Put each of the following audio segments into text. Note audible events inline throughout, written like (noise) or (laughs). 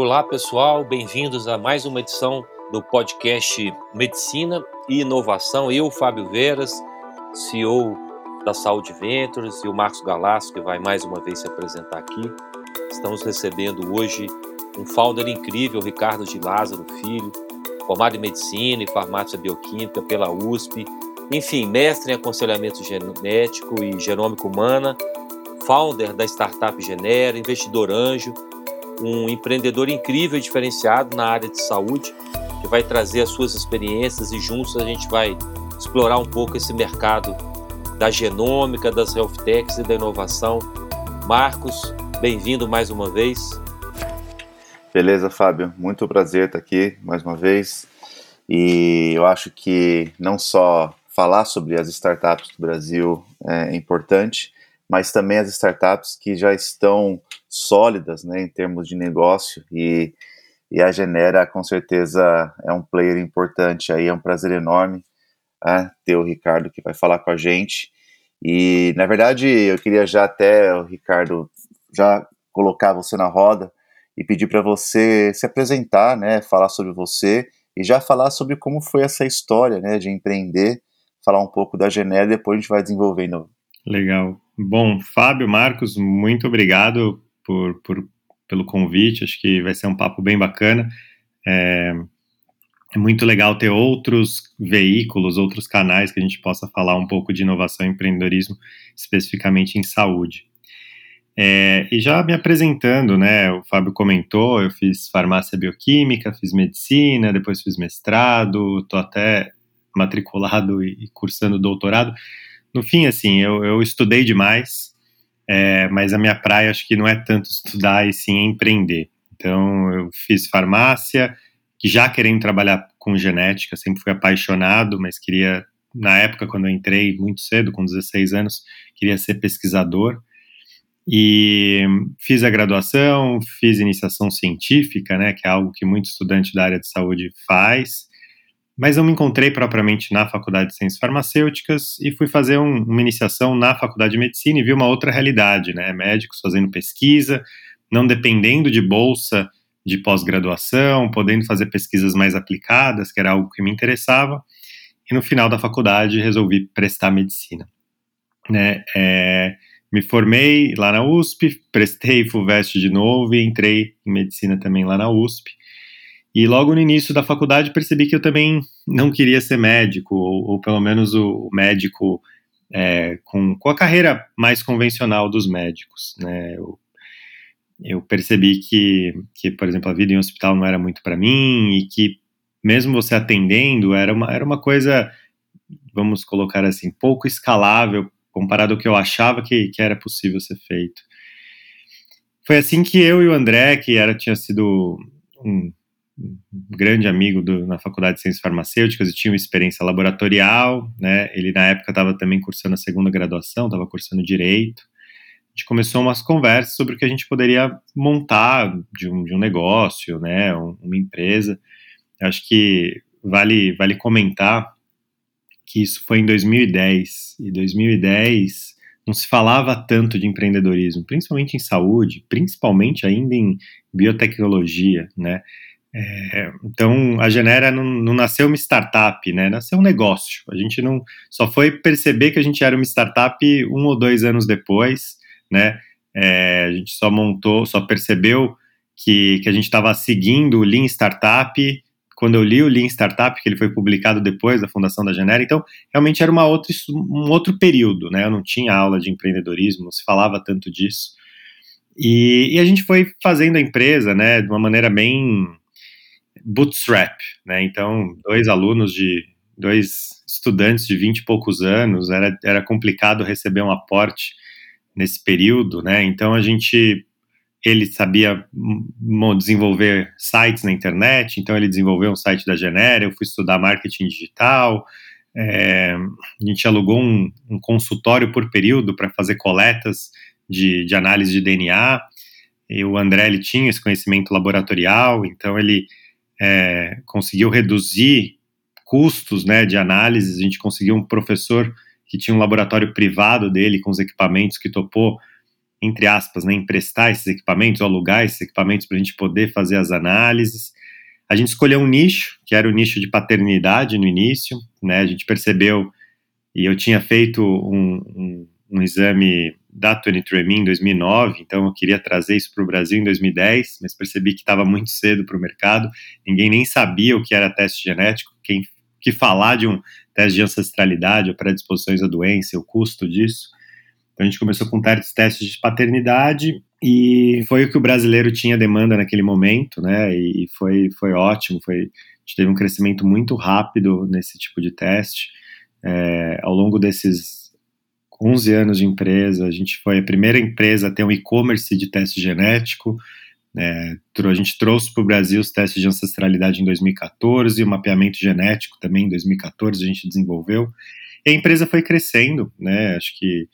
Olá, pessoal, bem-vindos a mais uma edição do podcast Medicina e Inovação. Eu, Fábio Veras, CEO da Saúde Ventures, e o Marcos Galasso, que vai mais uma vez se apresentar aqui. Estamos recebendo hoje um founder incrível, Ricardo de Lázaro Filho, formado em Medicina e Farmácia Bioquímica pela USP, enfim, mestre em aconselhamento genético e genômica humana, founder da startup Genera, investidor anjo, um empreendedor incrível e diferenciado na área de saúde, que vai trazer as suas experiências e juntos a gente vai explorar um pouco esse mercado da genômica, das health techs e da inovação. Marcos, bem-vindo mais uma vez. Beleza, Fábio. Muito prazer estar aqui mais uma vez. E eu acho que não só falar sobre as startups do Brasil é importante, mas também as startups que já estão sólidas né, em termos de negócio e, e a Genera com certeza é um player importante aí, é um prazer enorme é, ter o Ricardo que vai falar com a gente e na verdade eu queria já até, o Ricardo, já colocar você na roda e pedir para você se apresentar, né, falar sobre você e já falar sobre como foi essa história né, de empreender, falar um pouco da Genera e depois a gente vai desenvolvendo. Legal. Bom, Fábio, Marcos, muito obrigado por, por, pelo convite. Acho que vai ser um papo bem bacana. É, é, muito legal ter outros veículos, outros canais que a gente possa falar um pouco de inovação e empreendedorismo, especificamente em saúde. É, e já me apresentando, né? O Fábio comentou, eu fiz farmácia bioquímica, fiz medicina, depois fiz mestrado, estou até matriculado e cursando doutorado no fim, assim, eu, eu estudei demais, é, mas a minha praia acho que não é tanto estudar e sim empreender. Então, eu fiz farmácia, que já querendo trabalhar com genética, sempre fui apaixonado, mas queria, na época, quando eu entrei, muito cedo, com 16 anos, queria ser pesquisador. E fiz a graduação, fiz iniciação científica, né, que é algo que muito estudante da área de saúde faz mas não me encontrei propriamente na Faculdade de Ciências Farmacêuticas e fui fazer um, uma iniciação na Faculdade de Medicina e vi uma outra realidade, né? Médicos fazendo pesquisa, não dependendo de bolsa de pós-graduação, podendo fazer pesquisas mais aplicadas, que era algo que me interessava. E no final da faculdade resolvi prestar medicina. Né? É, me formei lá na USP, prestei FUVEST de novo e entrei em medicina também lá na USP. E logo no início da faculdade percebi que eu também não queria ser médico, ou, ou pelo menos o, médico é, com, com a carreira mais convencional dos médicos. Né? Eu, eu percebi que, que, por exemplo, a vida em hospital não era muito para mim e que mesmo você atendendo era uma, era uma coisa, vamos colocar assim, pouco escalável comparado ao que eu achava que, que era possível ser feito. Foi assim que eu e o André, que era tinha sido um grande amigo do, na Faculdade de Ciências Farmacêuticas e tinha uma experiência laboratorial, né? Ele na época estava também cursando a segunda graduação, estava cursando direito. A gente começou umas conversas sobre o que a gente poderia montar de um, de um negócio, né? Um, uma empresa. Eu acho que vale vale comentar que isso foi em 2010 e 2010 não se falava tanto de empreendedorismo, principalmente em saúde, principalmente ainda em biotecnologia, né? É, então, a Genera não, não, nasceu uma startup, né? Nasceu um negócio. A gente não só foi perceber que a gente era uma startup um ou dois anos depois, né? É, a gente só montou, só percebeu que, que a gente estava seguindo o Lean Startup quando eu li o Lean Startup, que ele foi publicado depois da fundação da Genera, então realmente era uma outra, um outro período, né? Eu não tinha aula de empreendedorismo, não se falava tanto disso. E, e a gente foi fazendo a empresa, né, de uma maneira bem bootstrap, né? Então, dois alunos de dois estudantes de 20 e poucos anos, era, era complicado receber um aporte nesse período, né? Então a gente ele sabia desenvolver sites na internet, então ele desenvolveu um site da Genera, eu fui estudar marketing digital, é, a gente alugou um, um, consultório por período para fazer coletas de, de, análise de DNA, e o André ele tinha esse conhecimento laboratorial, então ele é, conseguiu reduzir custos né, de análise, a gente conseguiu um professor que tinha um laboratório privado dele com os equipamentos que topou entre aspas, né, emprestar esses equipamentos, alugar esses equipamentos para a gente poder fazer as análises. A gente escolheu um nicho, que era o nicho de paternidade no início, né? A gente percebeu, e eu tinha feito um, um, um exame da 23andMe em 2009, então eu queria trazer isso para o Brasil em 2010, mas percebi que estava muito cedo para o mercado, ninguém nem sabia o que era teste genético, quem que falar de um teste de ancestralidade ou predisposições à doença, o custo disso. Então a gente começou com testes de paternidade e foi o que o brasileiro tinha demanda naquele momento, né? E foi, foi ótimo, foi, a gente teve um crescimento muito rápido nesse tipo de teste. É, ao longo desses 11 anos de empresa, a gente foi a primeira empresa a ter um e-commerce de teste genético. É, a gente trouxe para o Brasil os testes de ancestralidade em 2014, o mapeamento genético também em 2014 a gente desenvolveu. E a empresa foi crescendo, né? Acho que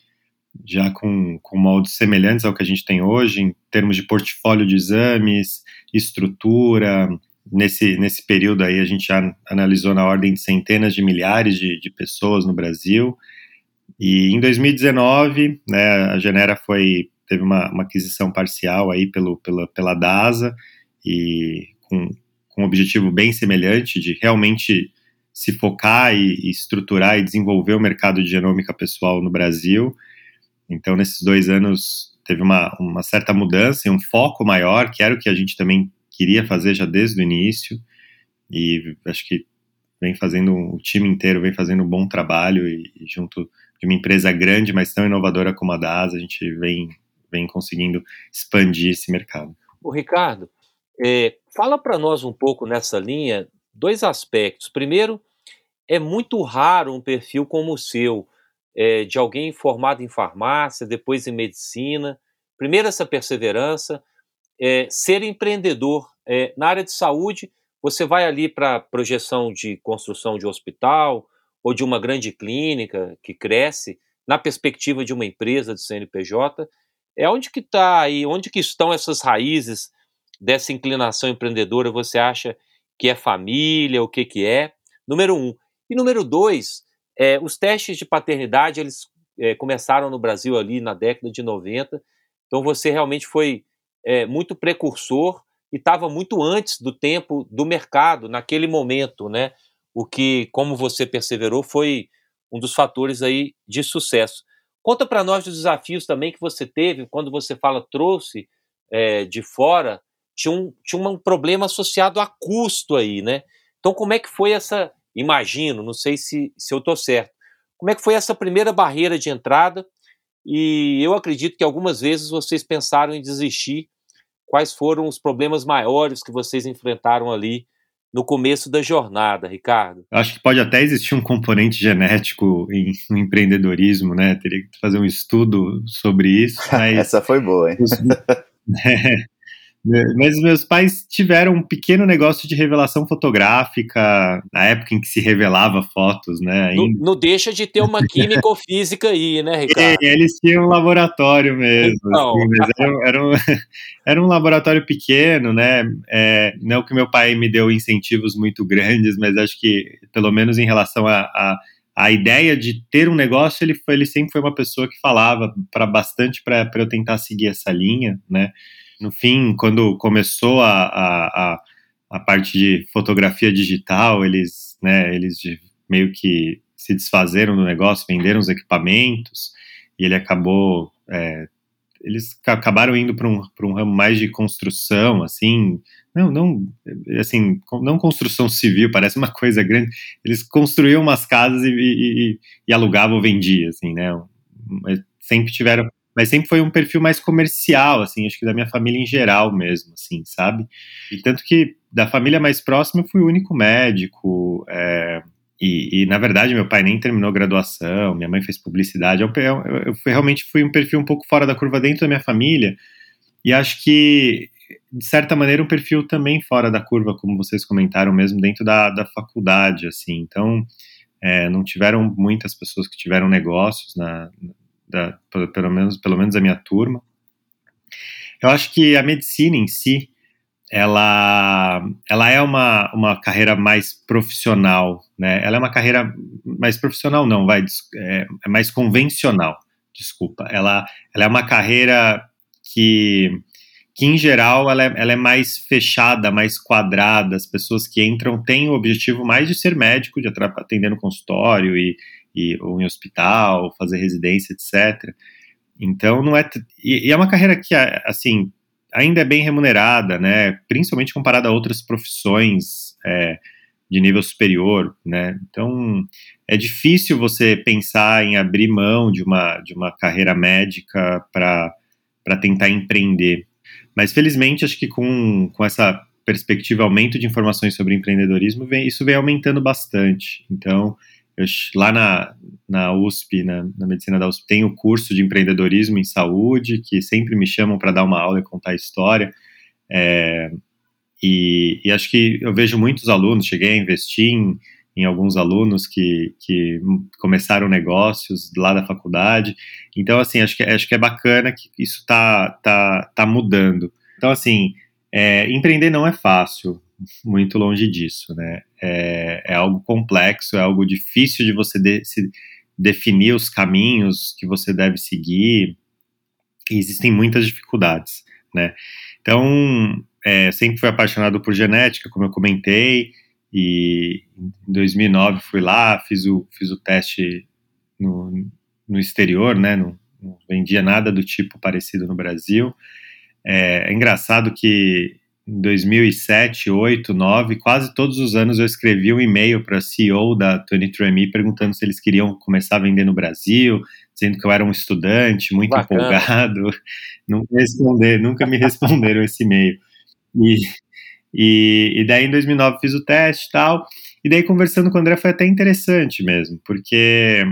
já com, com moldes semelhantes ao que a gente tem hoje, em termos de portfólio de exames, estrutura. Nesse, nesse período aí, a gente já analisou na ordem de centenas de milhares de, de pessoas no Brasil. E em 2019, né, a Genera foi, teve uma, uma aquisição parcial aí pelo, pela, pela DASA, e com, com um objetivo bem semelhante de realmente se focar e, e estruturar e desenvolver o mercado de genômica pessoal no Brasil. Então, nesses dois anos, teve uma, uma certa mudança e um foco maior, que era o que a gente também queria fazer já desde o início. E acho que vem fazendo, o time inteiro vem fazendo um bom trabalho e, e junto de uma empresa grande, mas tão inovadora como a DAS, a gente vem, vem conseguindo expandir esse mercado. O Ricardo, é, fala para nós um pouco nessa linha dois aspectos. Primeiro, é muito raro um perfil como o seu, é, de alguém formado em farmácia, depois em medicina. Primeiro, essa perseverança, é, ser empreendedor. É, na área de saúde, você vai ali para projeção de construção de hospital ou de uma grande clínica que cresce, na perspectiva de uma empresa de CNPJ, é onde que está aí, onde que estão essas raízes dessa inclinação empreendedora? Você acha que é família, o que que é? Número um. E número dois, é, os testes de paternidade, eles é, começaram no Brasil ali na década de 90, então você realmente foi é, muito precursor e estava muito antes do tempo do mercado naquele momento, né? O que, como você perseverou, foi um dos fatores aí de sucesso. Conta para nós os desafios também que você teve quando você fala trouxe é, de fora, tinha um, tinha um problema associado a custo aí, né? Então, como é que foi essa, imagino, não sei se, se eu estou certo. Como é que foi essa primeira barreira de entrada? E eu acredito que algumas vezes vocês pensaram em desistir. Quais foram os problemas maiores que vocês enfrentaram ali no começo da jornada, Ricardo? Acho que pode até existir um componente genético em, no empreendedorismo, né? Teria que fazer um estudo sobre isso. (laughs) Mas... Essa foi boa, hein? (laughs) é, mas meus pais tiveram um pequeno negócio de revelação fotográfica na época em que se revelava fotos, né? Não, não, deixa de ter uma química ou física aí, né, (laughs) Ricardo? É, eles tinham um laboratório mesmo. Então. Assim, era, era, um, (laughs) era, um, laboratório pequeno, né? É, não que meu pai me deu incentivos muito grandes, mas acho que, pelo menos em relação a, a a ideia de ter um negócio, ele, foi, ele sempre foi uma pessoa que falava para bastante para eu tentar seguir essa linha, né? No fim, quando começou a, a, a, parte de fotografia digital, eles, né, eles meio que se desfazeram do negócio, venderam os equipamentos, e ele acabou. É, eles acabaram indo para um, um ramo mais de construção, assim, não, não, assim, não construção civil, parece uma coisa grande. Eles construíam umas casas e, e, e alugavam ou vendiam, assim, né? Sempre tiveram mas sempre foi um perfil mais comercial, assim, acho que da minha família em geral mesmo, assim, sabe? E tanto que da família mais próxima eu fui o único médico, é, e, e, na verdade meu pai nem terminou graduação, minha mãe fez publicidade, eu, eu, eu fui, realmente fui um perfil um pouco fora da curva dentro da minha família, e acho que de certa maneira um perfil também fora da curva, como vocês comentaram mesmo, dentro da, da faculdade, assim, então é, não tiveram muitas pessoas que tiveram negócios na, da, pelo, menos, pelo menos a minha turma. Eu acho que a medicina em si, ela, ela é uma, uma carreira mais profissional, né? Ela é uma carreira mais profissional, não, vai, é, é mais convencional, desculpa. Ela, ela é uma carreira que, que em geral, ela é, ela é mais fechada, mais quadrada. As pessoas que entram têm o objetivo mais de ser médico, de atender no consultório e, e, ou em hospital, fazer residência, etc. Então, não é. E, e é uma carreira que, assim, ainda é bem remunerada, né? Principalmente comparada a outras profissões é, de nível superior, né? Então é difícil você pensar em abrir mão de uma, de uma carreira médica para tentar empreender. Mas felizmente acho que com, com essa perspectiva, aumento de informações sobre empreendedorismo, vem, isso vem aumentando bastante. Então, eu, lá na, na USP, na, na, medicina da USP, tem o curso de empreendedorismo em saúde, que sempre me chamam para dar uma aula e contar história. É, e, e, acho que eu vejo muitos alunos, cheguei a investir em, em alguns alunos que, que começaram negócios lá da faculdade. Então, assim, acho que, acho que é bacana que isso está tá, tá mudando. Então, assim, é, empreender não é fácil, muito longe disso, né? É, é algo complexo, é algo difícil de você de, definir os caminhos que você deve seguir. E existem muitas dificuldades, né? Então, é, sempre fui apaixonado por genética, como eu comentei, e em 2009 fui lá, fiz o, fiz o teste no, no exterior, né? Não, não vendia nada do tipo parecido no Brasil. É, é engraçado que em 2007, 8, 9, quase todos os anos eu escrevi um e-mail para a CEO da 23andMe perguntando se eles queriam começar a vender no Brasil, dizendo que eu era um estudante muito Bacana. empolgado. (laughs) Nunca, responder, nunca me responderam esse e-mail. E, e, e, daí em 2009 fiz o teste e tal, e daí conversando com o André foi até interessante mesmo, porque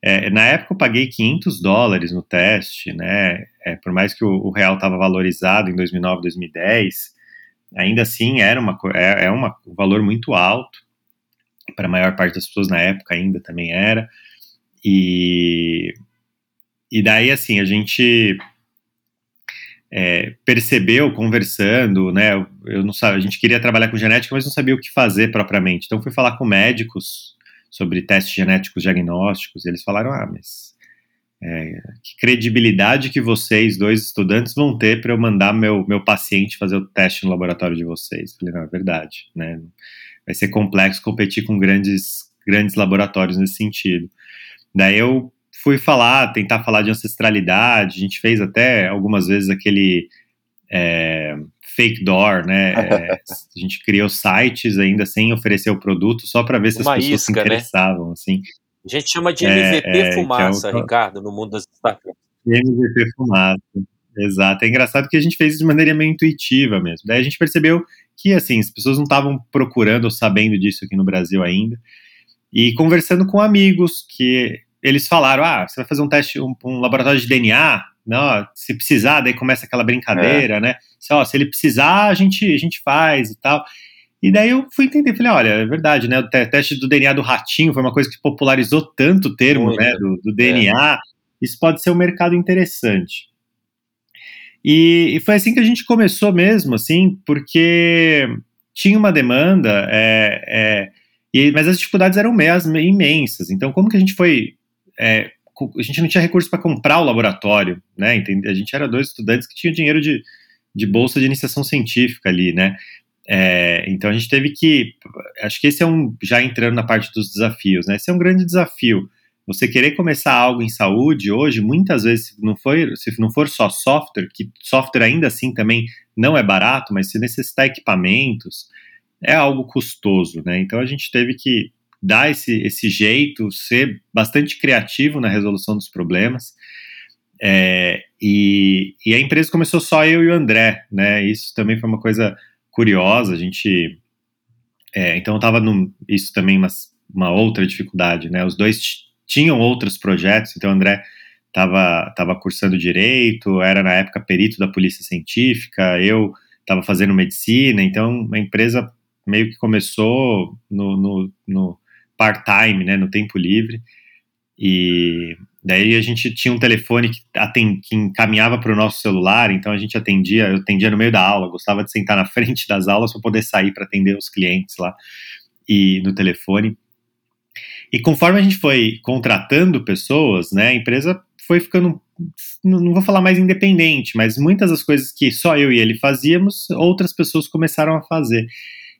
é, na época eu paguei 500 dólares no teste, né, é, por mais que o, o real estava valorizado em 2009, 2010, ainda assim era uma, é, é uma, um valor muito alto, para a maior parte das pessoas na época ainda também era, e, e daí assim, a gente é, percebeu conversando, né? Eu não sabia, a gente queria trabalhar com genética, mas não sabia o que fazer propriamente. Então fui falar com médicos sobre testes genéticos diagnósticos. E eles falaram: ah, mas é, que credibilidade que vocês, dois estudantes, vão ter para eu mandar meu, meu paciente fazer o teste no laboratório de vocês? falei, não, é verdade, né? Vai ser complexo competir com grandes, grandes laboratórios nesse sentido. Daí eu fui falar, tentar falar de ancestralidade, a gente fez até algumas vezes aquele é, fake door, né? É, (laughs) a gente criou sites ainda sem oferecer o produto, só para ver se Uma as pessoas isca, se interessavam, né? assim. A gente chama de MVP é, é fumaça, então, Ricardo, no mundo das startups. MVP fumaça, exato. É engraçado que a gente fez isso de maneira meio intuitiva mesmo. Daí a gente percebeu que, assim, as pessoas não estavam procurando ou sabendo disso aqui no Brasil ainda. E conversando com amigos que eles falaram: ah, você vai fazer um teste, um, um laboratório de DNA, não, se precisar, daí começa aquela brincadeira, é. né? Se, ó, se ele precisar, a gente, a gente faz e tal. E daí eu fui entender, falei, olha, é verdade, né? O teste do DNA do ratinho foi uma coisa que popularizou tanto o termo, Muito. né? Do, do DNA. É. Isso pode ser um mercado interessante. E, e, foi assim que a gente começou mesmo, assim, porque tinha uma demanda, é, é, e, mas as dificuldades eram mesmo imensas. Então, como que a gente foi é, a gente não tinha recurso para comprar o laboratório, né? A gente era dois estudantes que tinham dinheiro de, de bolsa de iniciação científica ali, né? É, então a gente teve que, acho que esse é um, já entrando na parte dos desafios, né? Esse é um grande desafio. Você querer começar algo em saúde hoje, muitas vezes, se não for, se não for só software, que software ainda assim também não é barato, mas se necessitar equipamentos, é algo custoso, né? Então a gente teve que dar esse, esse jeito, ser bastante criativo na resolução dos problemas. É, e, e, a empresa começou só eu e o André, né? Isso também foi uma coisa curiosa. A gente. É, então estava isso também uma, uma outra dificuldade, né? Os dois tinham outros projetos, então André estava tava cursando direito, era na época perito da polícia científica, eu estava fazendo medicina, então a empresa meio que começou no, no, no part-time, né, no tempo livre. E daí a gente tinha um telefone que, atend, que encaminhava para o nosso celular, então a gente atendia, eu atendia no meio da aula, gostava de sentar na (laughs) frente das aulas para poder sair para atender os clientes lá e no telefone. E conforme a gente foi contratando pessoas, né, a empresa foi ficando, não vou falar mais independente, mas muitas das coisas que só eu e ele fazíamos, outras pessoas começaram a fazer.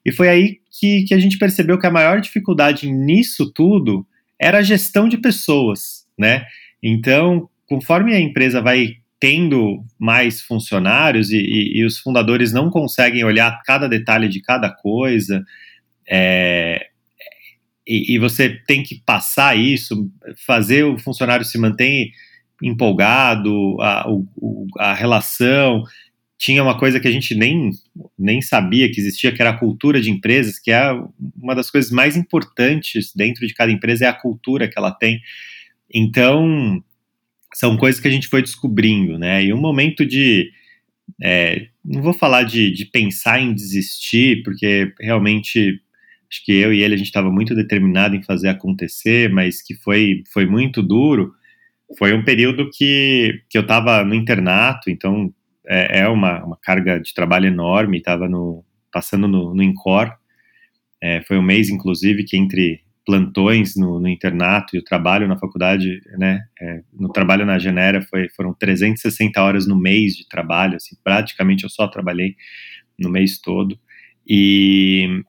E foi aí que, que a gente percebeu que a maior dificuldade nisso tudo era a gestão de pessoas, né? Então, conforme a empresa vai tendo mais funcionários e, e, e os fundadores não conseguem olhar cada detalhe de cada coisa, é, e, e, você tem que passar isso, fazer o funcionário se manter empolgado, a, o, a relação. Tinha uma coisa que a gente nem, nem sabia que existia, que era a cultura de empresas, que é uma das coisas mais importantes dentro de cada empresa, é a cultura que ela tem. Então, são coisas que a gente foi descobrindo, né? E um momento de. É, não vou falar de, de pensar em desistir, porque realmente acho que eu e ele a gente estava muito determinado em fazer acontecer, mas que foi, foi muito duro. Foi um período que, que eu estava no internato, então é, é, uma, uma carga de trabalho enorme, estava passando no, no INCOR. É, foi um mês, inclusive, que entre plantões no, no, internato e o trabalho na faculdade, né, é, no trabalho na Genera foi, foram 360 horas no mês de trabalho, assim, praticamente eu só trabalhei no mês todo, e,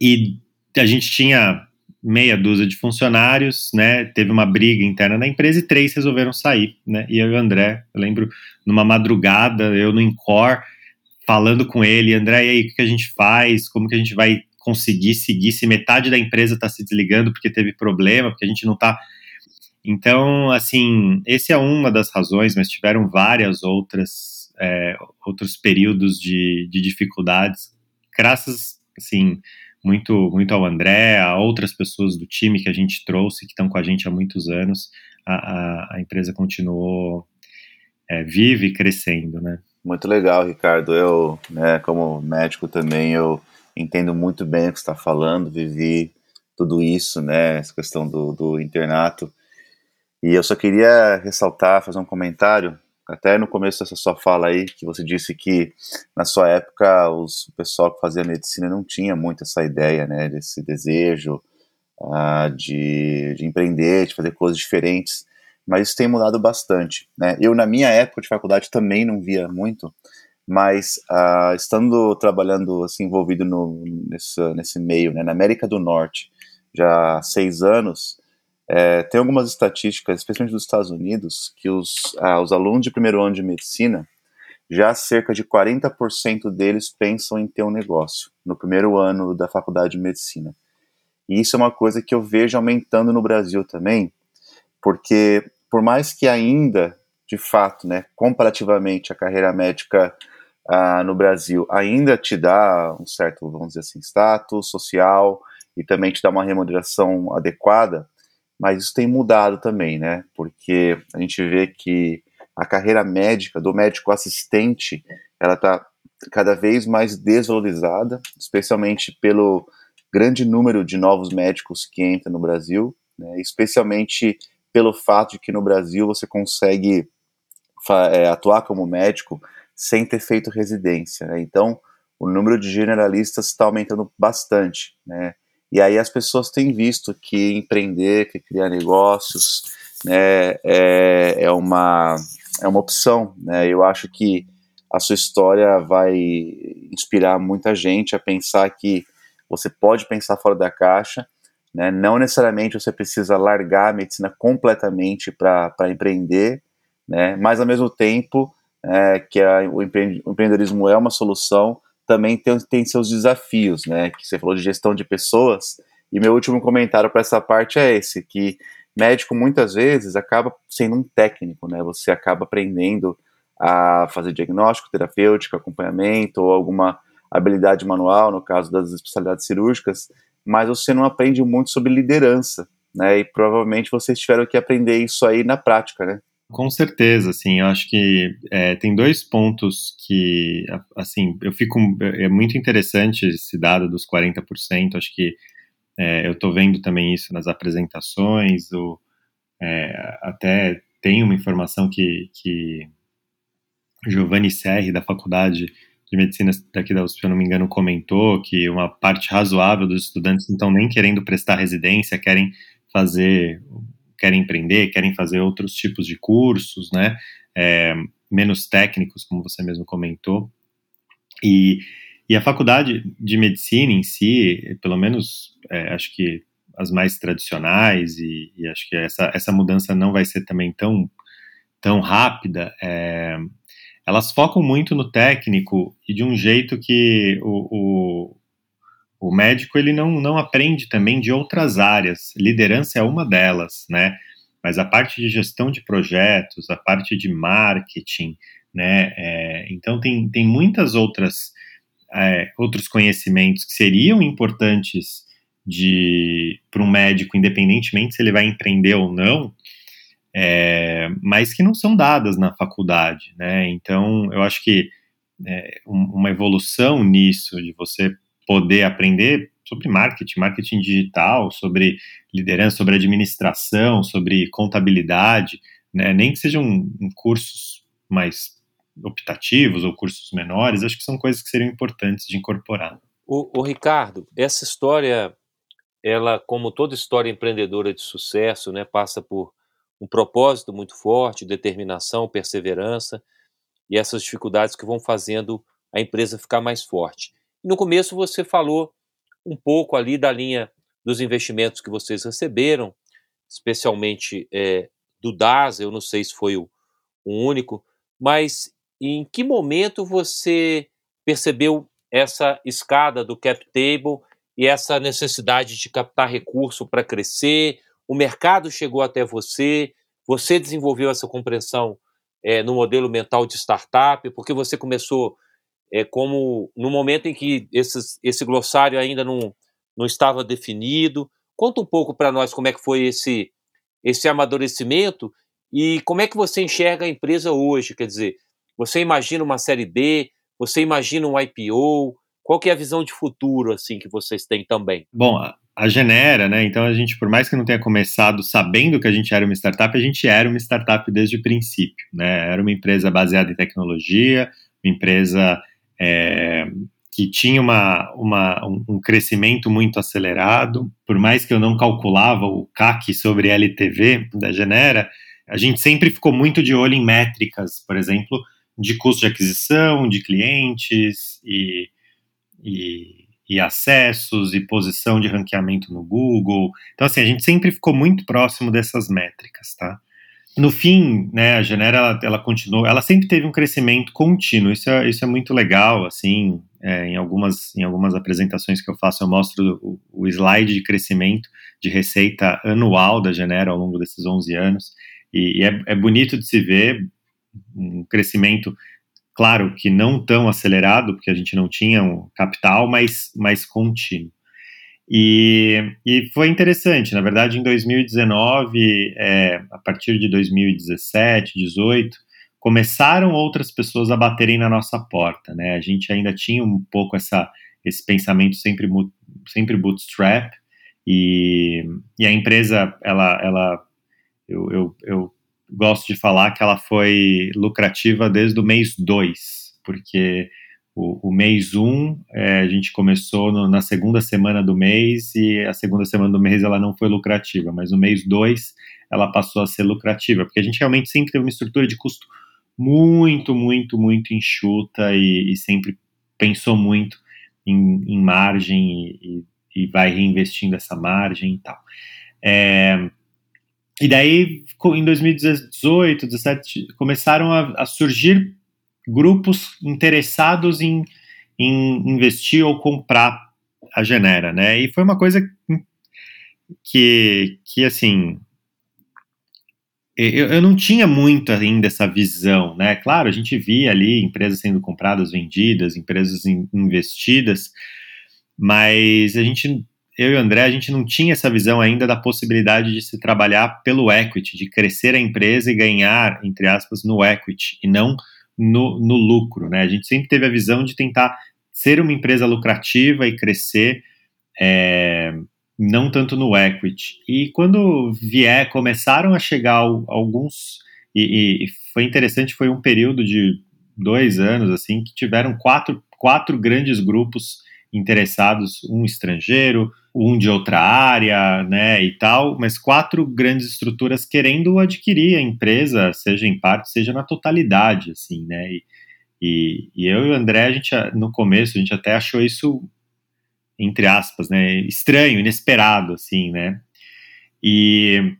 e a gente tinha meia dúzia de funcionários, né, teve uma briga interna na empresa e três resolveram sair, né, e eu e o André, eu lembro, numa madrugada, eu no Incor, falando com ele, André, e aí, o que a gente faz, como que a gente vai conseguir seguir se metade da empresa está se desligando porque teve problema, porque a gente não está. Então, assim, esse é uma das razões, mas tiveram várias outras, é, outros períodos de, de dificuldades, graças, assim, muito, muito ao André, a outras pessoas do time que a gente trouxe, que estão com a gente há muitos anos, a, a, a empresa continuou é, vive e crescendo, né? Muito legal, Ricardo. Eu, né, como médico também, eu entendo muito bem o que está falando, vivi tudo isso, né, essa questão do, do internato. E eu só queria ressaltar, fazer um comentário, até no começo dessa sua fala aí, que você disse que na sua época os, o pessoal que fazia medicina não tinha muito essa ideia, né, desse desejo uh, de, de empreender, de fazer coisas diferentes, mas isso tem mudado bastante, né. Eu, na minha época de faculdade, também não via muito, mas uh, estando trabalhando assim envolvido no, nesse, nesse meio, né, na América do Norte, já há seis anos, é, tem algumas estatísticas, especialmente dos Estados Unidos, que os, uh, os alunos de primeiro ano de medicina, já cerca de 40% deles pensam em ter um negócio no primeiro ano da faculdade de medicina. E isso é uma coisa que eu vejo aumentando no Brasil também, porque por mais que ainda, de fato, né, comparativamente a carreira médica ah, no Brasil ainda te dá um certo, vamos dizer assim, status social e também te dá uma remuneração adequada, mas isso tem mudado também, né? Porque a gente vê que a carreira médica, do médico assistente, ela está cada vez mais desvalorizada, especialmente pelo grande número de novos médicos que entram no Brasil, né? especialmente pelo fato de que no Brasil você consegue é, atuar como médico sem ter feito residência. Né? Então, o número de generalistas está aumentando bastante. Né? E aí as pessoas têm visto que empreender, que criar negócios, né, é, é, uma, é uma opção. Né? Eu acho que a sua história vai inspirar muita gente a pensar que você pode pensar fora da caixa, né? não necessariamente você precisa largar a medicina completamente para empreender, né? mas ao mesmo tempo é, que a, o, empreendedorismo é uma solução, também tem, tem seus desafios, né? Que você falou de gestão de pessoas, e meu último comentário para essa parte é esse, que médico muitas vezes acaba sendo um técnico, né? Você acaba aprendendo a fazer diagnóstico, terapêutico, acompanhamento ou alguma habilidade manual, no caso das especialidades cirúrgicas, mas você não aprende muito sobre liderança, né? E provavelmente vocês tiveram que aprender isso aí na prática, né? Com certeza, assim, eu acho que é, tem dois pontos que, assim, eu fico, é muito interessante esse dado dos 40%, acho que é, eu estou vendo também isso nas apresentações, o, é, até tem uma informação que, que Giovanni Serri, da Faculdade de Medicina daqui da USP, se eu não me engano, comentou que uma parte razoável dos estudantes não estão nem querendo prestar residência, querem fazer querem empreender, querem fazer outros tipos de cursos, né? É, menos técnicos, como você mesmo comentou. E, e a faculdade de medicina em si, pelo menos é, acho que as mais tradicionais, e, e, acho que essa, essa mudança não vai ser também tão, tão rápida, é, elas focam muito no técnico e de um jeito que o, o, o médico ele não, não aprende também de outras áreas. Liderança é uma delas, né? Mas a parte de gestão de projetos, a parte de marketing, né? É, então tem, tem muitas outras é, outros conhecimentos que seriam importantes de para um médico, independentemente se ele vai empreender ou não, é, mas que não são dadas na faculdade, né? Então, eu acho que é, uma evolução nisso, de você poder aprender sobre marketing, marketing digital, sobre liderança, sobre administração, sobre contabilidade, né? Nem que sejam cursos mais optativos ou cursos menores, acho que são coisas que seriam importantes de incorporar. O, o Ricardo, essa história, ela, como toda história empreendedora de sucesso, né, passa por um propósito muito forte, determinação, perseverança e essas dificuldades que vão fazendo a empresa ficar mais forte. No começo você falou um pouco ali da linha dos investimentos que vocês receberam, especialmente é, do DAS, eu não sei se foi o, o único, mas em que momento você percebeu essa escada do cap table e essa necessidade de captar recurso para crescer, o mercado chegou até você, você desenvolveu essa compreensão é, no modelo mental de startup, porque você começou é, como no momento em que esses, esse glossário ainda não, não estava definido. Conta um pouco para nós como é que foi esse, esse amadurecimento e como é que você enxerga a empresa hoje. Quer dizer, você imagina uma série B, você imagina um IPO, qual que é a visão de futuro assim que vocês têm também? Bom, a Genera, né? Então a gente, por mais que não tenha começado sabendo que a gente era uma startup, a gente era uma startup desde o princípio, né? Era uma empresa baseada em tecnologia, uma empresa é, que tinha uma, uma, um crescimento muito acelerado. Por mais que eu não calculava o CAC sobre LTV da Genera, a gente sempre ficou muito de olho em métricas, por exemplo, de custo de aquisição, de clientes e e, e acessos e posição de ranqueamento no Google. Então, assim, a gente sempre ficou muito próximo dessas métricas, tá? No fim, né, a Genera, ela, ela continuou, ela sempre teve um crescimento contínuo, isso é, isso é muito legal, assim, é, em, algumas, em algumas apresentações que eu faço, eu mostro o, o slide de crescimento de receita anual da Genera ao longo desses 11 anos, e, e é, é bonito de se ver um crescimento Claro que não tão acelerado, porque a gente não tinha um capital, mas mais contínuo. E, e, foi interessante, na verdade, em 2019, é, a partir de 2017, 2018, começaram outras pessoas a baterem na nossa porta, né? A gente ainda tinha um pouco essa, esse pensamento sempre, sempre bootstrap, e, e a empresa, ela, ela eu, eu, eu gosto de falar que ela foi lucrativa desde o mês 2, porque o, o mês 1 um, é, a gente começou no, na segunda semana do mês e a segunda semana do mês ela não foi lucrativa, mas no mês 2 ela passou a ser lucrativa, porque a gente realmente sempre teve uma estrutura de custo muito, muito, muito enxuta e, e sempre pensou muito em, em margem e, e, vai reinvestindo essa margem e tal. É, e daí, em 2018, 2017, começaram a, a surgir grupos interessados em, em, investir ou comprar a Genera, né? E foi uma coisa que, que assim, eu, eu não tinha muito ainda essa visão, né? Claro, a gente via ali empresas sendo compradas, vendidas, empresas in, investidas, mas a gente eu e o André, a gente não tinha essa visão ainda da possibilidade de se trabalhar pelo equity, de crescer a empresa e ganhar, entre aspas, no equity e não no, no lucro, né? A gente sempre teve a visão de tentar ser uma empresa lucrativa e crescer, é, não tanto no equity. E quando vier, começaram a chegar alguns, e, e foi interessante, foi um período de dois anos, assim, que tiveram quatro, quatro grandes grupos interessados, um estrangeiro, um de outra área, né, e tal, mas quatro grandes estruturas querendo adquirir a empresa, seja em parte, seja na totalidade, assim, né, e, e, e eu e o André, a gente, no começo, a gente até achou isso, entre aspas, né, estranho, inesperado, assim, né, e,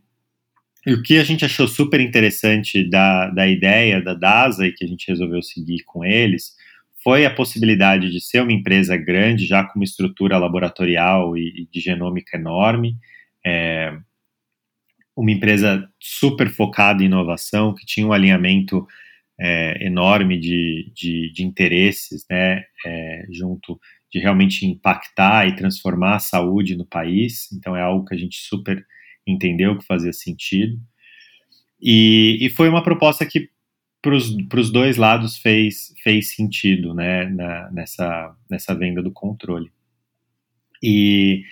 e o que a gente achou super interessante da, da ideia da DASA e que a gente resolveu seguir com eles foi a possibilidade de ser uma empresa grande, já com uma estrutura laboratorial e, de genômica enorme, é, uma empresa super focada em inovação, que tinha um alinhamento é, enorme de, de, de, interesses, né, é, junto de realmente impactar e transformar a saúde no país. Então é algo que a gente super entendeu que fazia sentido. E, e foi uma proposta que para os dois lados fez, fez sentido né, na, nessa, nessa venda do controle. E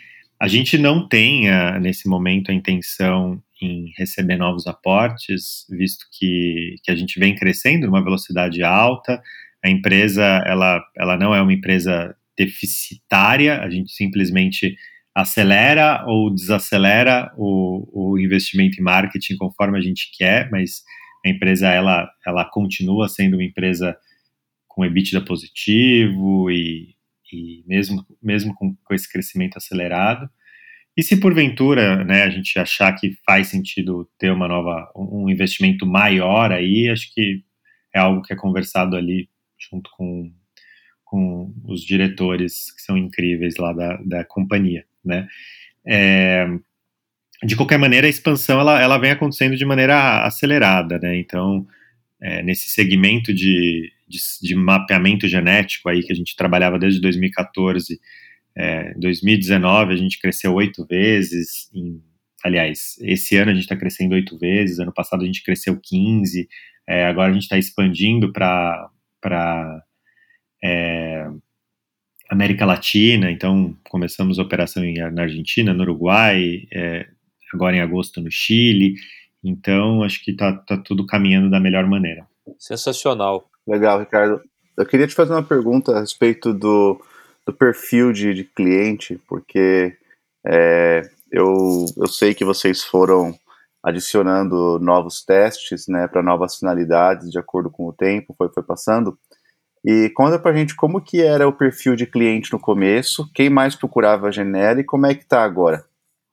a gente não tem, a, nesse momento, a intenção em receber novos aportes, visto que, que a gente vem crescendo numa velocidade alta, a empresa ela, ela não é uma empresa deficitária, a gente simplesmente acelera ou desacelera o, o investimento em marketing conforme a gente quer, mas a empresa ela, ela continua sendo uma empresa com EBITDA positivo e, e mesmo, mesmo com, com esse crescimento acelerado. E se porventura né, a gente achar que faz sentido ter uma nova, um investimento maior aí, acho que é algo que é conversado ali junto com, com os diretores que são incríveis lá da, da companhia, né? É, de qualquer maneira, a expansão ela, ela vem acontecendo de maneira acelerada, né? Então, é, nesse segmento de, de, de, mapeamento genético aí que a gente trabalhava desde 2014, é, 2019 a gente cresceu oito vezes, em, aliás, esse ano a gente está crescendo oito vezes, ano passado a gente cresceu 15, é, agora a gente está expandindo para é, América Latina, então começamos a operação na Argentina, no Uruguai, é, agora em agosto no Chile. Então, acho que está tá tudo caminhando da melhor maneira. Sensacional. Legal, Ricardo. Eu queria te fazer uma pergunta a respeito do, do perfil de, de cliente, porque é, eu, eu sei que vocês foram adicionando novos testes né, para novas finalidades de acordo com o tempo, foi, foi passando. E conta pra gente como que era o perfil de cliente no começo, quem mais procurava a Genera e como é que tá agora.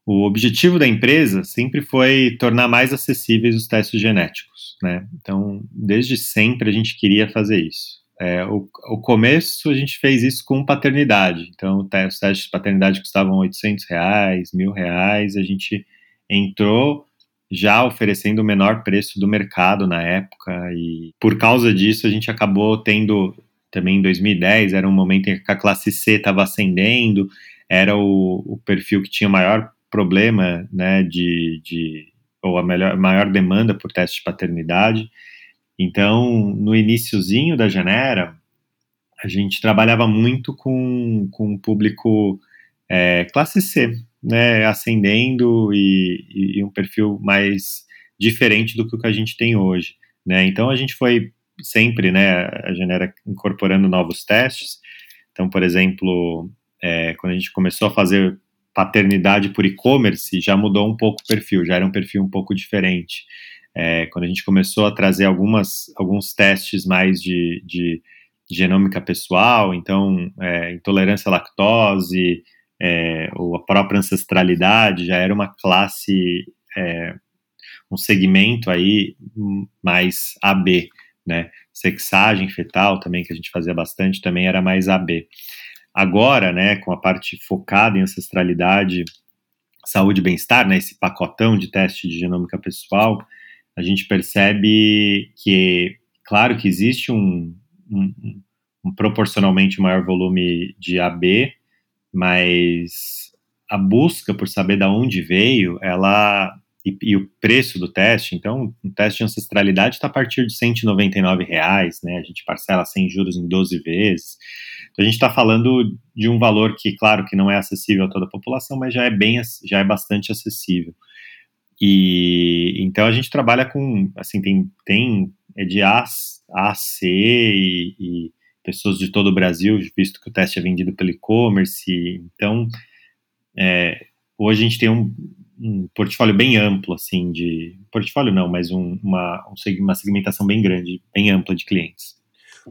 O objetivo da empresa sempre foi tornar mais acessíveis os testes genéticos, né? Então, desde sempre a gente queria fazer isso. É, o, o, começo a gente fez isso com paternidade. Então, os testes de paternidade custavam 800 reais, mil reais. A gente entrou já oferecendo o menor preço do mercado na época e por causa disso a gente acabou tendo também em 2010 era um momento em que a classe C estava ascendendo, era o, o perfil que tinha maior problema, né, de, de ou a melhor, maior demanda por teste de paternidade. Então, no iníciozinho da Genera, a gente trabalhava muito com, com público é, classe C, né, ascendendo e, e, um perfil mais diferente do que o que a gente tem hoje. Né? Então, a gente foi sempre, né, a Genera incorporando novos testes. Então, por exemplo, é, quando a gente começou a fazer paternidade por e-commerce, já mudou um pouco o perfil, já era um perfil um pouco diferente. É, quando a gente começou a trazer algumas, alguns testes mais de, de genômica pessoal, então é, intolerância à lactose, é, ou a própria ancestralidade, já era uma classe, é, um segmento aí mais AB, né? Sexagem fetal também, que a gente fazia bastante, também era mais AB. Agora, né, com a parte focada em ancestralidade, saúde e bem-estar, né, esse pacotão de teste de genômica pessoal, a gente percebe que, claro que existe um, um, um proporcionalmente maior volume de AB, mas a busca por saber de onde veio, ela e, e, o preço do teste, então, um teste de ancestralidade está a partir de 199 reais, né? A gente parcela sem juros em 12 vezes. Então, a gente está falando de um valor que, claro, que não é acessível a toda a população, mas já é bem, já é bastante acessível. E então a gente trabalha com, assim, tem, tem é de A, a C e, e pessoas de todo o Brasil, visto que o teste é vendido pelo e-commerce. Então, é, hoje a gente tem um, um, portfólio bem amplo, assim, de portfólio não, mas um, uma, uma segmentação bem grande, bem ampla de clientes.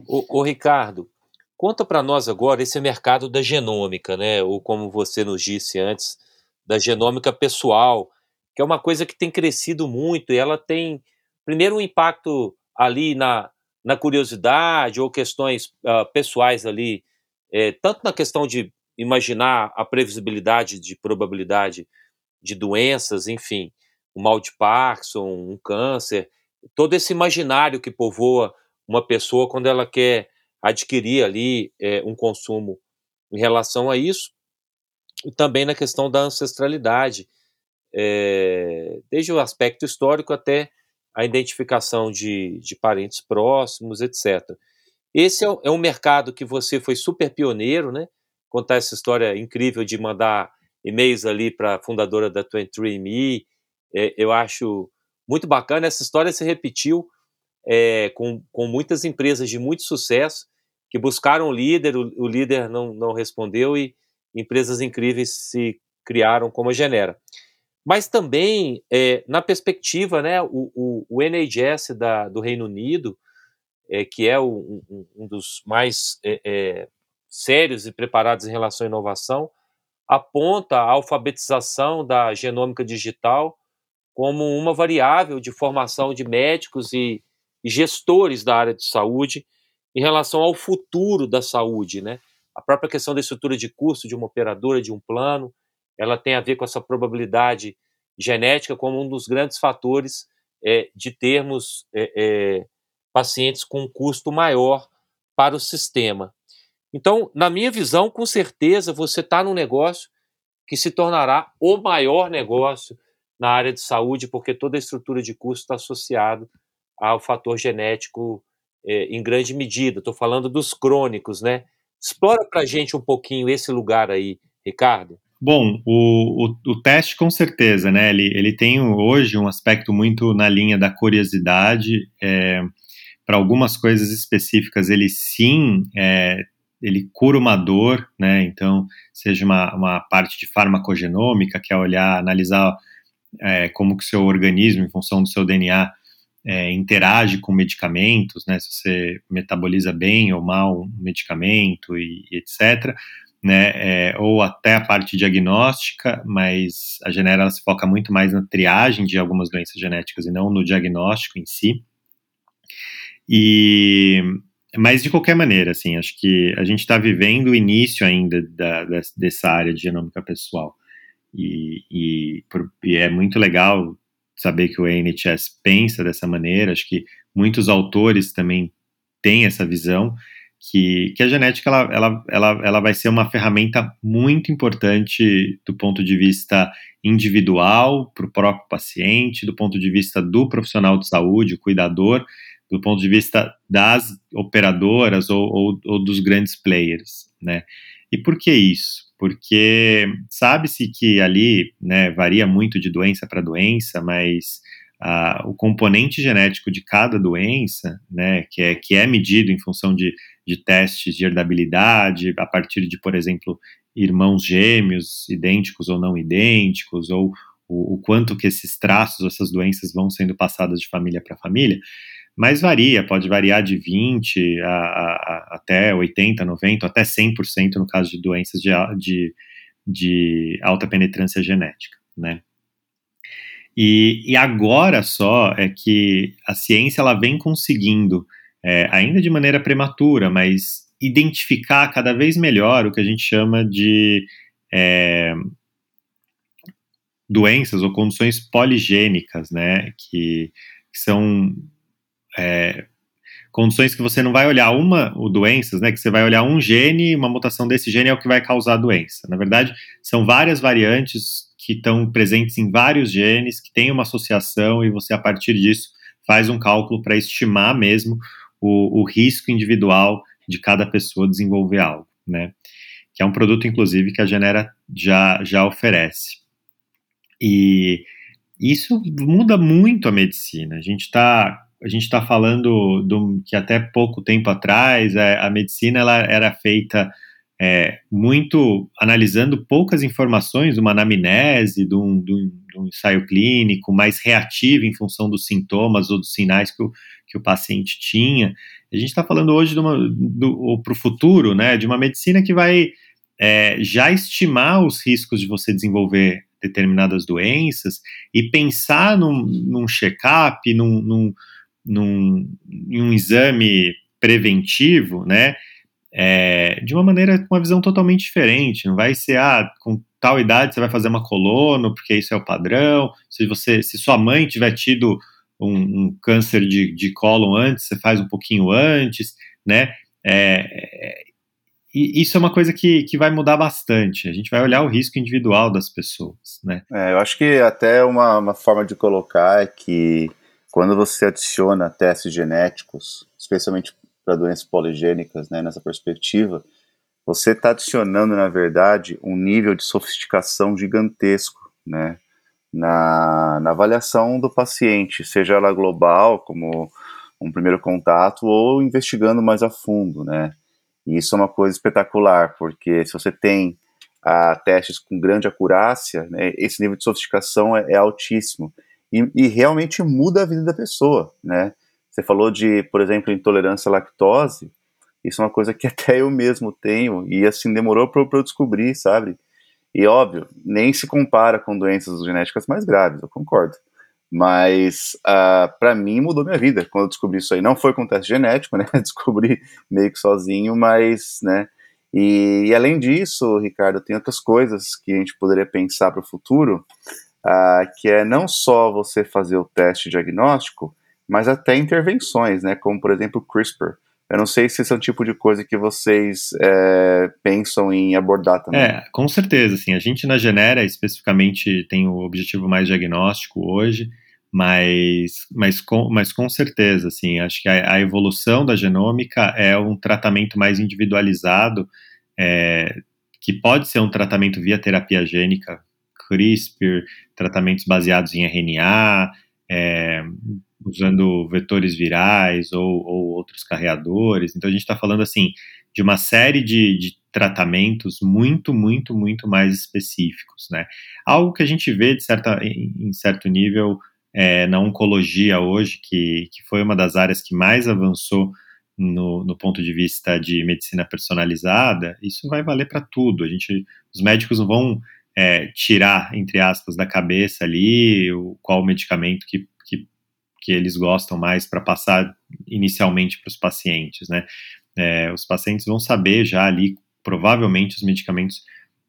O, Ricardo, conta para nós agora esse mercado da genômica, né? Ou como você nos disse antes, da genômica pessoal, que é uma coisa que tem crescido muito e ela tem, primeiro, um impacto ali na, na curiosidade ou questões uh, pessoais ali, é, tanto na questão de imaginar a previsibilidade de probabilidade de doenças, enfim, o mal de Parkinson, um câncer, todo esse imaginário que povoa uma pessoa quando ela quer adquirir ali é, um consumo em relação a isso, e também na questão da ancestralidade, é, desde o aspecto histórico até a identificação de, de parentes próximos, etc. Esse é, é um mercado que você foi super pioneiro, né? Contar essa história incrível de mandar e-mails ali para a fundadora da 23andMe, é, eu acho muito bacana. Essa história se repetiu é, com, com muitas empresas de muito sucesso que buscaram o líder, o, o líder não, não respondeu e empresas incríveis se criaram como a Genera. Mas também, é, na perspectiva, né, o, o, o NHS da, do Reino Unido, é, que é o, um, um, dos mais é, é, sérios e preparados em relação à inovação, aponta a alfabetização da genômica digital como uma variável de formação de médicos e, gestores da área de saúde em relação ao futuro da saúde, né? A própria questão da estrutura de custo de uma operadora, de um plano, ela tem a ver com essa probabilidade genética como um dos grandes fatores é, de termos é, é, pacientes com um custo maior para o sistema. Então, na minha visão, com certeza você está num negócio que se tornará o maior negócio na área de saúde, porque toda a estrutura de custo está associado ao fator genético é, em grande medida. Estou falando dos crônicos, né? Explora para a gente um pouquinho esse lugar aí, Ricardo. Bom, o, o, o, teste com certeza, né? Ele, ele tem hoje um aspecto muito na linha da curiosidade. É, para algumas coisas específicas, ele sim é, ele cura uma dor, né? Então, seja uma, uma parte de farmacogenômica, que é olhar, analisar é, como que o seu organismo, em função do seu DNA, é, interage com medicamentos, né? Se você metaboliza bem ou mal um medicamento e, e etc. Né, é, ou até a parte diagnóstica, mas a Genera se foca muito mais na triagem de algumas doenças genéticas e não no diagnóstico em si. E mas, de qualquer maneira, assim, acho que a gente está vivendo o início ainda da, da, dessa área de genômica pessoal. E, e, e, é muito legal saber que o NHS pensa dessa maneira. Acho que muitos autores também têm essa visão que, que a genética ela, ela, ela, ela vai ser uma ferramenta muito importante do ponto de vista individual para o próprio paciente, do ponto de vista do profissional de saúde, o cuidador, do ponto de vista das operadoras ou, ou, ou dos grandes players, né? E por que isso? Porque sabe-se que ali né, varia muito de doença para doença, mas uh, o componente genético de cada doença, né, que é, que é medido em função de, de testes de herdabilidade, a partir de, por exemplo, irmãos gêmeos, idênticos ou não idênticos, ou o, o quanto que esses traços, essas doenças vão sendo passadas de família para família, mas varia, pode variar de 20 a, a, até 80, 90, até 100% no caso de doenças de, de, de alta penetrância genética, né? E, e, agora só é que a ciência ela vem conseguindo, é, ainda de maneira prematura, mas identificar cada vez melhor o que a gente chama de é, doenças ou condições poligênicas, né? Que, que são é, condições que você não vai olhar uma, ou doenças, né, que você vai olhar um gene, uma mutação desse gene é o que vai causar a doença. Na verdade, são várias variantes que estão presentes em vários genes, que têm uma associação, e você, a partir disso, faz um cálculo para estimar mesmo o, o, risco individual de cada pessoa desenvolver algo, né? Que é um produto, inclusive, que a Genera já, já oferece. E isso muda muito a medicina. A gente está a gente está falando do, que até pouco tempo atrás a, a medicina ela era feita é, muito analisando poucas informações, uma anamnese, de um, de, um, de um, ensaio clínico, mais reativo em função dos sintomas ou dos sinais que o, que o paciente tinha. A gente está falando hoje para o futuro, né, de uma medicina que vai é, já estimar os riscos de você desenvolver determinadas doenças e pensar num, num check-up, num, num, num, num exame preventivo, né, é, de uma maneira com uma visão totalmente diferente. Não vai ser, ah, com tal idade você vai fazer uma colono, porque isso é o padrão. Se você, se sua mãe tiver tido um, um câncer de, de cólon antes, você faz um pouquinho antes, né? É, e isso é uma coisa que, que vai mudar bastante. A gente vai olhar o risco individual das pessoas, né? É, eu acho que até uma, uma forma de colocar é que quando você adiciona testes genéticos, especialmente para doenças poligênicas, né, nessa perspectiva, você está adicionando, na verdade, um nível de sofisticação gigantesco, né, na, na avaliação do paciente, seja ela global, como um primeiro contato, ou investigando mais a fundo, né. E isso é uma coisa espetacular, porque se você tem ah, testes com grande acurácia, né, esse nível de sofisticação é, é altíssimo. E, e, realmente muda a vida da pessoa, né? Você falou de, por exemplo, intolerância à lactose. Isso é uma coisa que (laughs) até eu mesmo tenho e assim demorou para eu descobrir, sabe? E óbvio, nem se compara com doenças genéticas mais graves, eu concordo. Mas uh, ah, para mim mudou minha vida quando eu descobri isso aí. Não foi com teste genético, (laughs) né? Descobri meio que sozinho, mas, né? E, e além disso, Ricardo, tem outras coisas que a gente poderia pensar para o futuro, uh, que é não só você fazer o teste diagnóstico, mas até intervenções, né, como por exemplo o CRISPR. Eu não sei se esse é um tipo de coisa que vocês é, pensam em abordar também. É, com certeza, sim. A gente na Genera especificamente tem o objetivo mais diagnóstico hoje, mas, mas, com, mas com certeza, assim, acho que a, a evolução da genômica é um tratamento mais individualizado, é, que pode ser um tratamento via terapia gênica, CRISPR, tratamentos baseados em RNA, é, usando vetores virais ou, ou, outros carreadores. Então a gente está falando assim de uma série de, de, tratamentos muito, muito, muito mais específicos, né? Algo que a gente vê de certa, em, certo nível é, na oncologia hoje, que, que foi uma das áreas que mais avançou no, no, ponto de vista de medicina personalizada, isso vai valer para tudo. A gente, os médicos vão é, tirar, entre aspas, da cabeça ali o, qual o medicamento que que eles gostam mais para passar inicialmente para os pacientes, né? É, os pacientes vão saber já ali, provavelmente, os medicamentos,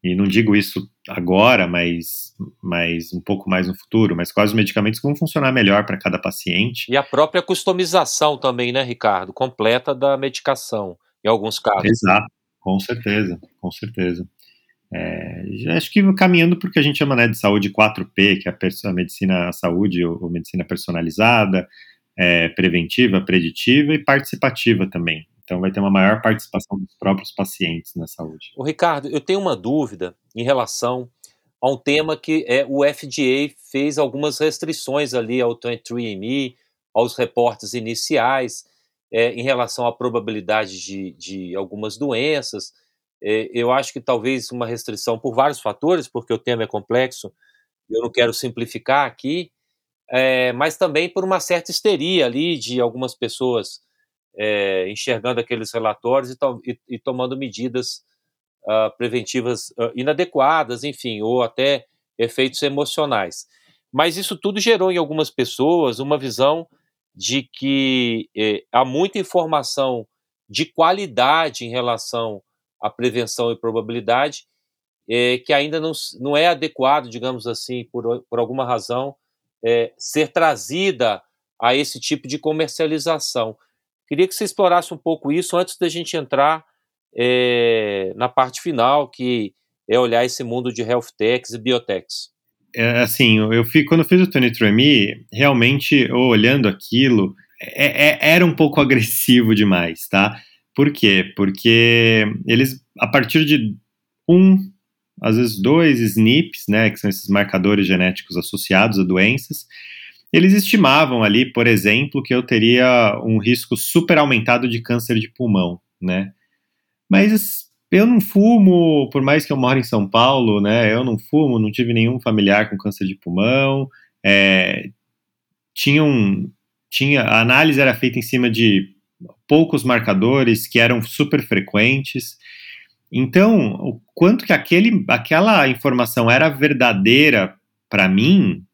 e não digo isso agora, mas, mas um pouco mais no futuro, mas quais os medicamentos que vão funcionar melhor para cada paciente. E a própria customização também, né, Ricardo? Completa da medicação, em alguns casos. Exato, com certeza, com certeza. É, acho que caminhando porque a gente chama né, de saúde 4P, que é a, medicina a saúde ou, ou, medicina personalizada, é, preventiva, preditiva e participativa também. Então vai ter uma maior participação dos próprios pacientes na saúde. O Ricardo, eu tenho uma dúvida em relação a um tema que é o FDA fez algumas restrições ali ao 23andMe, aos reportes iniciais, é, em relação à probabilidade de, de algumas doenças. É, eu acho que talvez uma restrição por vários fatores, porque o tema é complexo, eu não quero simplificar aqui, é, mas também por uma certa histeria ali de algumas pessoas é, enxergando aqueles relatórios e, e, e tomando medidas uh, preventivas uh, inadequadas, enfim, ou até efeitos emocionais. Mas isso tudo gerou em algumas pessoas uma visão de que eh, há muita informação de qualidade em relação a prevenção e probabilidade, é, que ainda não, não é adequado, digamos assim, por, por alguma razão, é, ser trazida a esse tipo de comercialização. Queria que você explorasse um pouco isso antes da gente entrar é, na parte final, que é olhar esse mundo de health techs e biotechs. É, assim, eu fico, quando eu fiz o 23andMe, realmente, olhando aquilo, é, é, era um pouco (laughs) agressivo demais, tá? Por quê? Porque eles, a partir de um, às vezes dois SNPs, né, que são esses marcadores genéticos associados a doenças, eles estimavam ali, por exemplo, que eu teria um risco super aumentado de câncer de pulmão, né? Mas eu não fumo, por mais que eu moro em São Paulo, né? Eu não fumo, não tive nenhum familiar com câncer de pulmão. É, tinha um, tinha a análise era feita em cima de poucos marcadores que eram super frequentes. Então, o quanto que aquele, aquela informação era verdadeira para mim,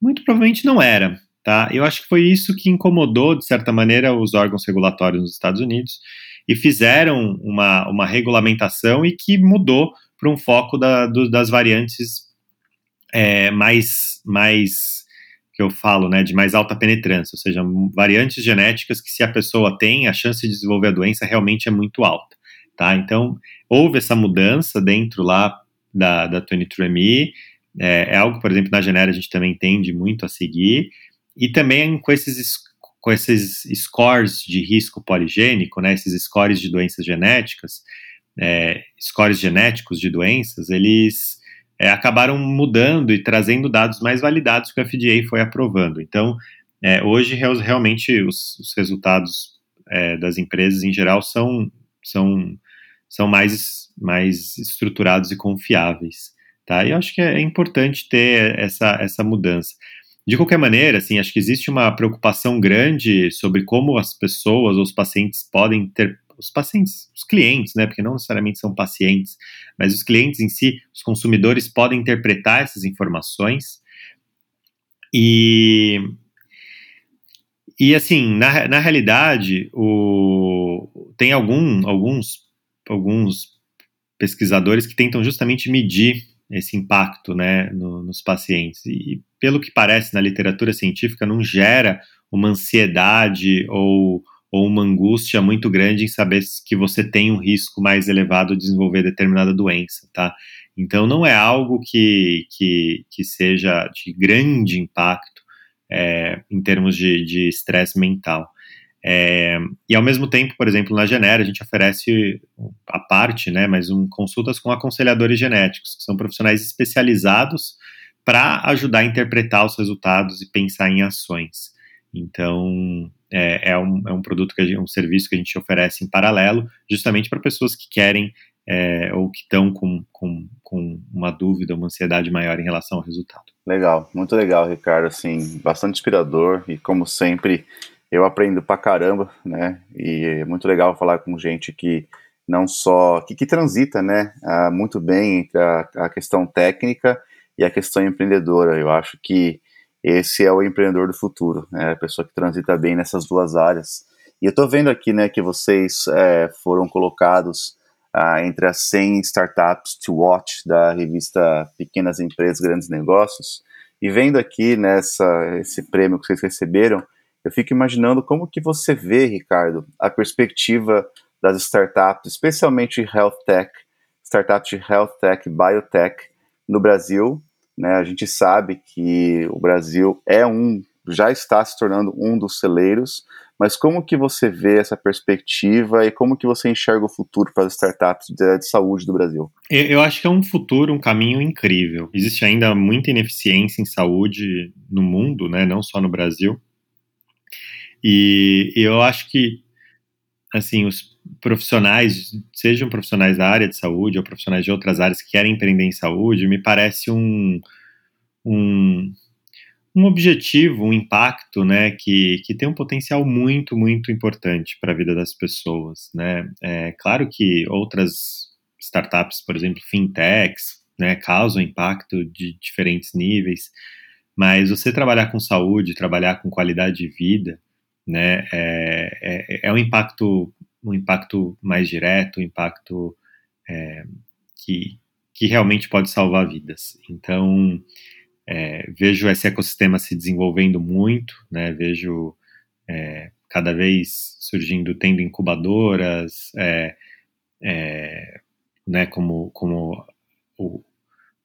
muito provavelmente não era. Tá? Eu acho que foi isso que incomodou, de certa maneira, os órgãos regulatórios nos Estados Unidos e fizeram uma, uma regulamentação e que mudou para um foco da, do, das variantes é, mais, mais que eu falo, né, de mais alta penetrância, ou seja, variantes genéticas que se a pessoa tem, a chance de desenvolver a doença realmente é muito alta, tá? Então, houve essa mudança dentro lá da, da 23andMe, é, é algo, por exemplo, na Genera a gente também tende muito a seguir, e também com esses, com esses scores de risco poligênico, né, esses scores de doenças genéticas, é, scores genéticos de doenças, eles é, acabaram mudando e trazendo dados mais validados que o FDA foi aprovando. Então, é, hoje, realmente, os, os resultados é, das empresas em geral são, são, são mais, mais estruturados e confiáveis. Tá? E eu acho que é importante ter essa, essa mudança. De qualquer maneira, assim, acho que existe uma preocupação grande sobre como as pessoas, os pacientes podem ter os pacientes, os clientes, né, porque não necessariamente são pacientes, mas os clientes em si, os consumidores podem interpretar essas informações e e assim, na, na realidade, o, tem algum, alguns, alguns pesquisadores que tentam justamente medir esse impacto né, no, nos pacientes. E pelo que parece na literatura científica, não gera uma ansiedade ou ou uma angústia muito grande em saber que você tem um risco mais elevado de desenvolver determinada doença, tá? Então não é algo que, que, que seja de grande impacto é, em termos de estresse mental. É, e ao mesmo tempo, por exemplo, na Genera, a gente oferece a parte, né, mas um, consultas com aconselhadores genéticos, que são profissionais especializados para ajudar a interpretar os resultados e pensar em ações. Então, é, é, um, é um produto, que gente, um serviço que a gente oferece em paralelo, justamente para pessoas que querem é, ou que estão com, com, com uma dúvida, uma ansiedade maior em relação ao resultado. Legal, muito legal, Ricardo, assim, bastante inspirador e como sempre eu aprendo pra caramba, né, e é muito legal falar com gente que não só, que, que transita, né, muito bem entre a, a questão técnica e a questão empreendedora, eu acho que esse é o empreendedor do futuro, né? a pessoa que transita bem nessas duas áreas. E eu estou vendo aqui né, que vocês é, foram colocados ah, entre as 100 startups to watch da revista Pequenas Empresas, Grandes Negócios. E vendo aqui nessa esse prêmio que vocês receberam, eu fico imaginando como que você vê, Ricardo, a perspectiva das startups, especialmente health tech, startups de health tech, biotech no Brasil né? A gente sabe que o Brasil é um, já está se tornando um dos celeiros, mas como que você vê essa perspectiva e como que você enxerga o futuro para as startups de, de saúde do Brasil? Eu acho que é um futuro, um caminho incrível. Existe ainda muita ineficiência em saúde no mundo, né? Não só no Brasil. E, e eu acho que assim os profissionais, sejam profissionais da área de saúde ou profissionais de outras áreas que querem empreender em saúde, me parece um, um, um objetivo, um impacto, né, que, que tem um potencial muito, muito importante para a vida das pessoas, né. É claro que outras startups, por exemplo, fintechs, né, causam impacto de diferentes níveis, mas você trabalhar com saúde, trabalhar com qualidade de vida, né, é, é, é um impacto um impacto mais direto, um impacto é, que, que realmente pode salvar vidas. Então, é, vejo esse ecossistema se desenvolvendo muito, né, vejo é, cada vez surgindo, tendo incubadoras, é, é, né, como, como o,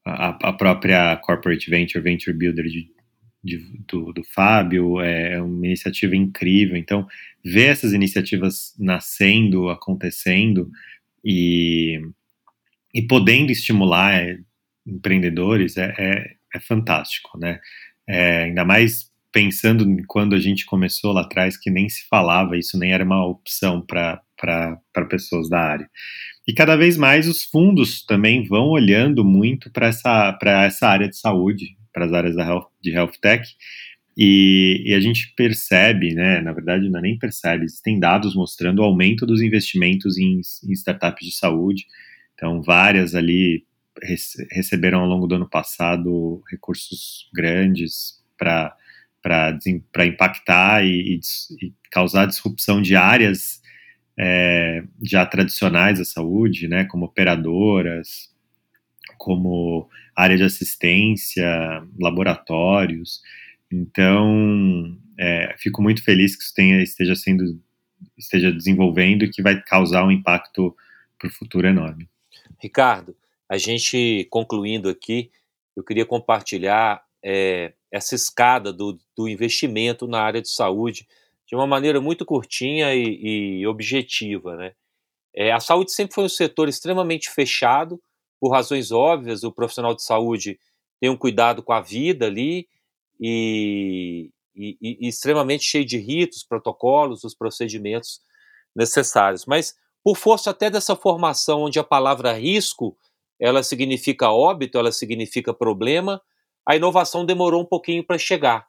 a, a, própria Corporate Venture, Venture Builder de, de, do, do Fábio, é, é uma iniciativa incrível. Então, ver essas iniciativas nascendo, acontecendo e, e podendo estimular empreendedores é, é, é fantástico, né? É, ainda mais pensando quando a gente começou lá atrás, que nem se falava, isso nem era uma opção para para pessoas da área. E cada vez mais os fundos também vão olhando muito para essa, essa área de saúde, para as áreas health, de health tech, e, e, a gente percebe, né, na verdade não é nem percebe, existem dados mostrando o aumento dos investimentos em, em startups de saúde, então várias ali receberam ao longo do ano passado recursos grandes para para impactar e, e, causar disrupção de áreas é, já tradicionais da saúde, né, como operadoras, como área de assistência, laboratórios. Então, é, fico muito feliz que isso tenha, esteja sendo esteja desenvolvendo e que vai causar um impacto para o futuro enorme. Ricardo, a gente concluindo aqui, eu queria compartilhar é, essa escada do, do, investimento na área de saúde de uma maneira muito curtinha e, e objetiva. Né? É, a saúde sempre foi um setor extremamente fechado, por razões óbvias, o profissional de saúde tem um cuidado com a vida ali e, e, e extremamente cheio de ritos, protocolos, os procedimentos necessários. Mas por força até dessa formação onde a palavra risco ela significa óbito, ela significa problema, a inovação demorou um pouquinho para chegar.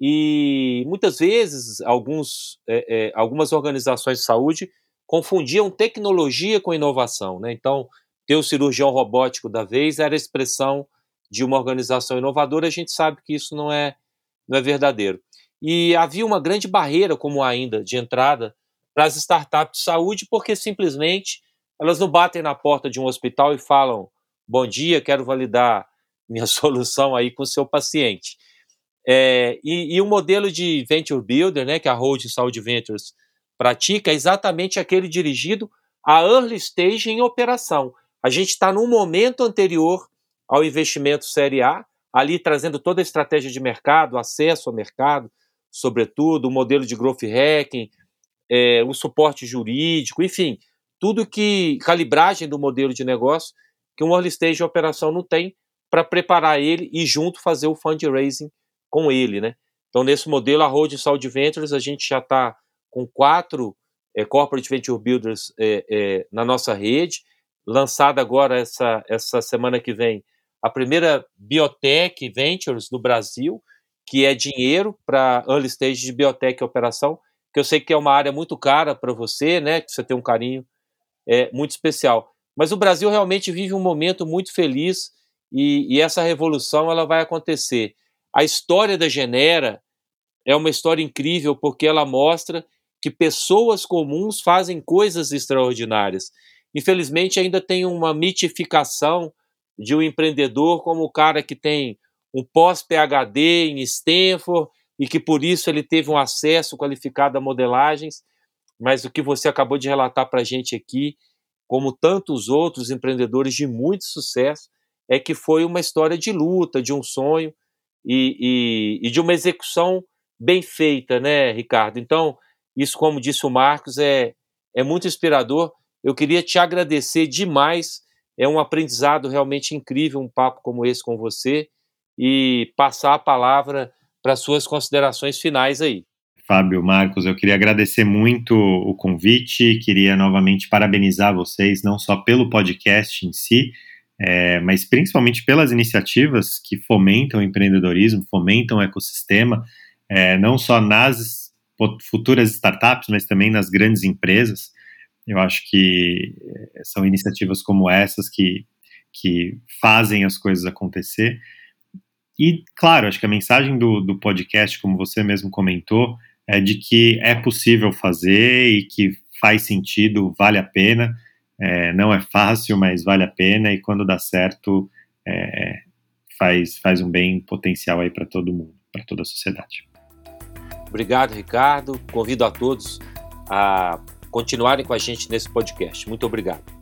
E muitas vezes alguns, é, é, algumas organizações de saúde confundiam tecnologia com inovação. Né? Então, ter o cirurgião robótico da vez era a expressão de uma organização inovadora, a gente sabe que isso não é, não é verdadeiro. E havia uma grande barreira, como ainda, de entrada para as startups de saúde, porque simplesmente elas não batem na porta de um hospital e falam: bom dia, quero validar minha (laughs) solução aí com o seu paciente. É, e, e, o modelo de Venture Builder, né, que a Hold Saúde Ventures pratica, é exatamente aquele dirigido a early stage em operação. A gente está num momento anterior ao investimento Série A, ali trazendo toda a estratégia de mercado, acesso ao mercado, sobretudo, o modelo de growth hacking, é, o suporte jurídico, enfim, tudo que calibragem do modelo de negócio que um early stage de operação não tem para preparar ele e junto fazer o fundraising com ele, né? Então, nesse modelo, a Road Saúde Ventures, a gente já está com quatro é, Corporate Venture Builders é, é, na nossa rede, lançada agora essa, essa semana que vem a primeira Biotech Ventures no Brasil, que é dinheiro para early stage de biotech e operação, que eu sei que é uma área muito cara para você, né? Que você tem um carinho é, muito especial. Mas o Brasil realmente vive um momento muito feliz e, e essa revolução ela vai acontecer. A história da Genera é uma história incrível porque ela mostra que pessoas comuns fazem coisas extraordinárias. Infelizmente, ainda tem uma mitificação de um empreendedor como o cara que tem um pós-PhD em Stanford e que por isso ele teve um acesso qualificado a modelagens, mas o que você acabou de relatar para a gente aqui, como tantos outros empreendedores de muito sucesso, é que foi uma história de luta, de um sonho e, e, e de uma execução bem feita, né, Ricardo? Então, isso, como disse o Marcos, é, é muito inspirador. Eu queria te agradecer demais. É um aprendizado realmente incrível um papo como esse com você e passar a palavra para suas considerações finais aí. Fábio, Marcos, eu queria agradecer muito o convite, queria novamente parabenizar vocês, não só pelo podcast em si, é, mas principalmente pelas iniciativas que fomentam o empreendedorismo, fomentam o ecossistema, é, não só nas futuras startups, mas também nas grandes empresas. Eu acho que é, são iniciativas como essas que, que fazem as coisas acontecer. E, claro, acho que a mensagem do, do podcast, como você mesmo comentou, é de que é possível fazer e que faz sentido, vale a pena. É, não é fácil, mas vale a pena e quando dá certo, é, faz, faz um bem potencial aí para todo mundo, para toda a sociedade. Obrigado, Ricardo. Convido a todos a continuarem com a gente nesse podcast. Muito obrigado.